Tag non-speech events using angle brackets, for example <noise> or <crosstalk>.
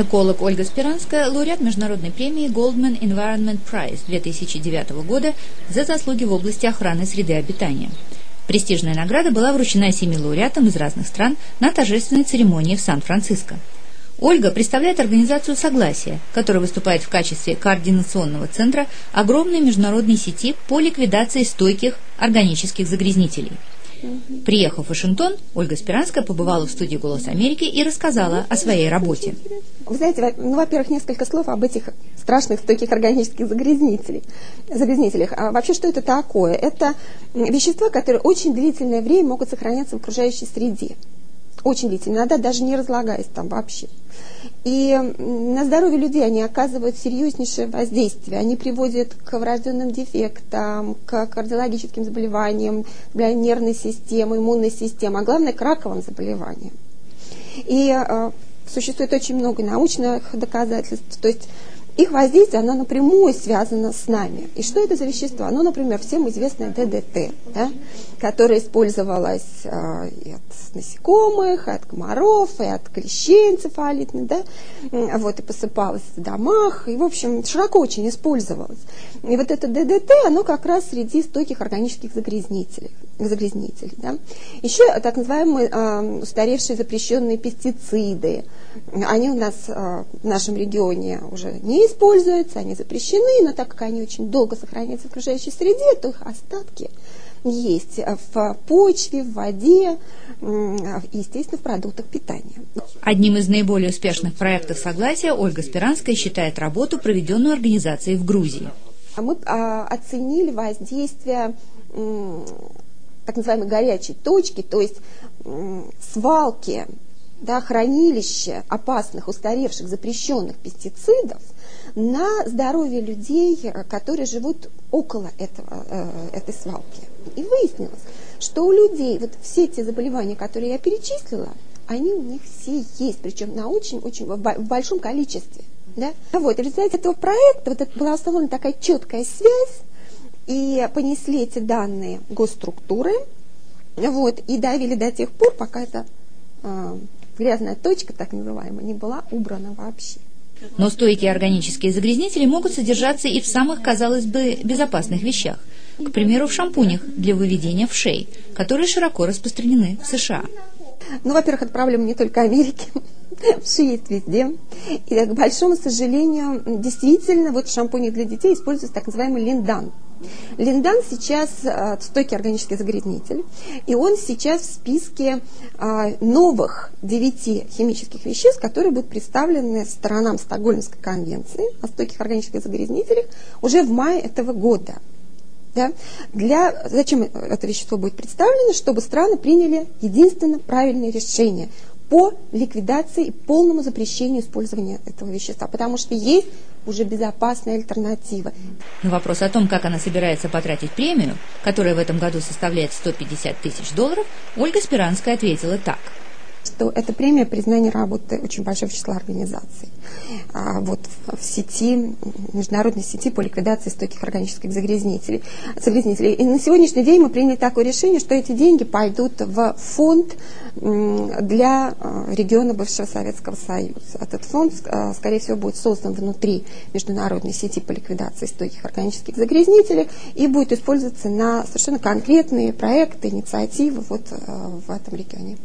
Эколог Ольга Спиранская – лауреат международной премии Goldman Environment Prize 2009 года за заслуги в области охраны среды обитания. Престижная награда была вручена семи лауреатам из разных стран на торжественной церемонии в Сан-Франциско. Ольга представляет организацию «Согласие», которая выступает в качестве координационного центра огромной международной сети по ликвидации стойких органических загрязнителей – Приехав в Вашингтон, Ольга Спиранская побывала в студии «Голос Америки» и рассказала о своей работе. Вы знаете, ну, во-первых, несколько слов об этих страшных стойких органических загрязнителях. А вообще, что это такое? Это вещества, которые очень длительное время могут сохраняться в окружающей среде. Очень длительно, иногда даже не разлагаясь там вообще. И на здоровье людей они оказывают серьезнейшее воздействие. Они приводят к врожденным дефектам, к кардиологическим заболеваниям, для нервной системы, иммунной системы, а главное к раковым заболеваниям. И э, существует очень много научных доказательств. То есть их воздействие, оно напрямую связано с нами. И что это за вещество? Оно, например, всем известное ДДТ, да, которое использовалось э, и от насекомых, и от комаров, и от клещей энцефалитных, да, вот, и посыпалось в домах, и, в общем, широко очень использовалось. И вот это ДДТ, оно как раз среди стойких органических загрязнителей. Загрязнителей да. Еще так называемые э, устаревшие запрещенные пестициды, они у нас э, в нашем регионе уже не используются, они запрещены, но так как они очень долго сохраняются в окружающей среде, то их остатки есть в почве, в воде и, естественно, в продуктах питания. Одним из наиболее успешных проектов согласия Ольга Спиранская считает работу, проведенную организацией в Грузии. Мы а, оценили воздействие так называемой горячей точки, то есть свалки да, хранилище опасных, устаревших, запрещенных пестицидов на здоровье людей, которые живут около этого, э, этой свалки. И выяснилось, что у людей вот все те заболевания, которые я перечислила, они у них все есть, причем на очень-очень в большом количестве. Да? Вот, в результате этого проекта вот это была установлена такая четкая связь, и понесли эти данные госструктуры, вот, и давили до тех пор, пока это э, грязная точка, так называемая, не была убрана вообще. Но стойкие органические загрязнители могут содержаться и в самых, казалось бы, безопасных вещах. К примеру, в шампунях для выведения в шей, которые широко распространены в США. Ну, во-первых, это проблема не только Америки. <laughs> Вши есть везде. И, к большому сожалению, действительно, вот в шампунях для детей используется так называемый линдан – Линдан сейчас э, стойкий органический загрязнитель, и он сейчас в списке э, новых девяти химических веществ, которые будут представлены сторонам Стокгольмской конвенции о стойких органических загрязнителях уже в мае этого года. Да? Для, зачем это вещество будет представлено? Чтобы страны приняли единственно правильное решение по ликвидации и полному запрещению использования этого вещества, потому что есть уже безопасная альтернатива. На вопрос о том, как она собирается потратить премию, которая в этом году составляет 150 тысяч долларов, Ольга Спиранская ответила так – что это премия признания работы очень большого числа организаций. А, вот в сети, международной сети по ликвидации стойких органических загрязнителей. загрязнителей. И на сегодняшний день мы приняли такое решение, что эти деньги пойдут в фонд для а, региона бывшего Советского Союза. Этот фонд, а, скорее всего, будет создан внутри международной сети по ликвидации стойких органических загрязнителей и будет использоваться на совершенно конкретные проекты, инициативы вот в этом регионе.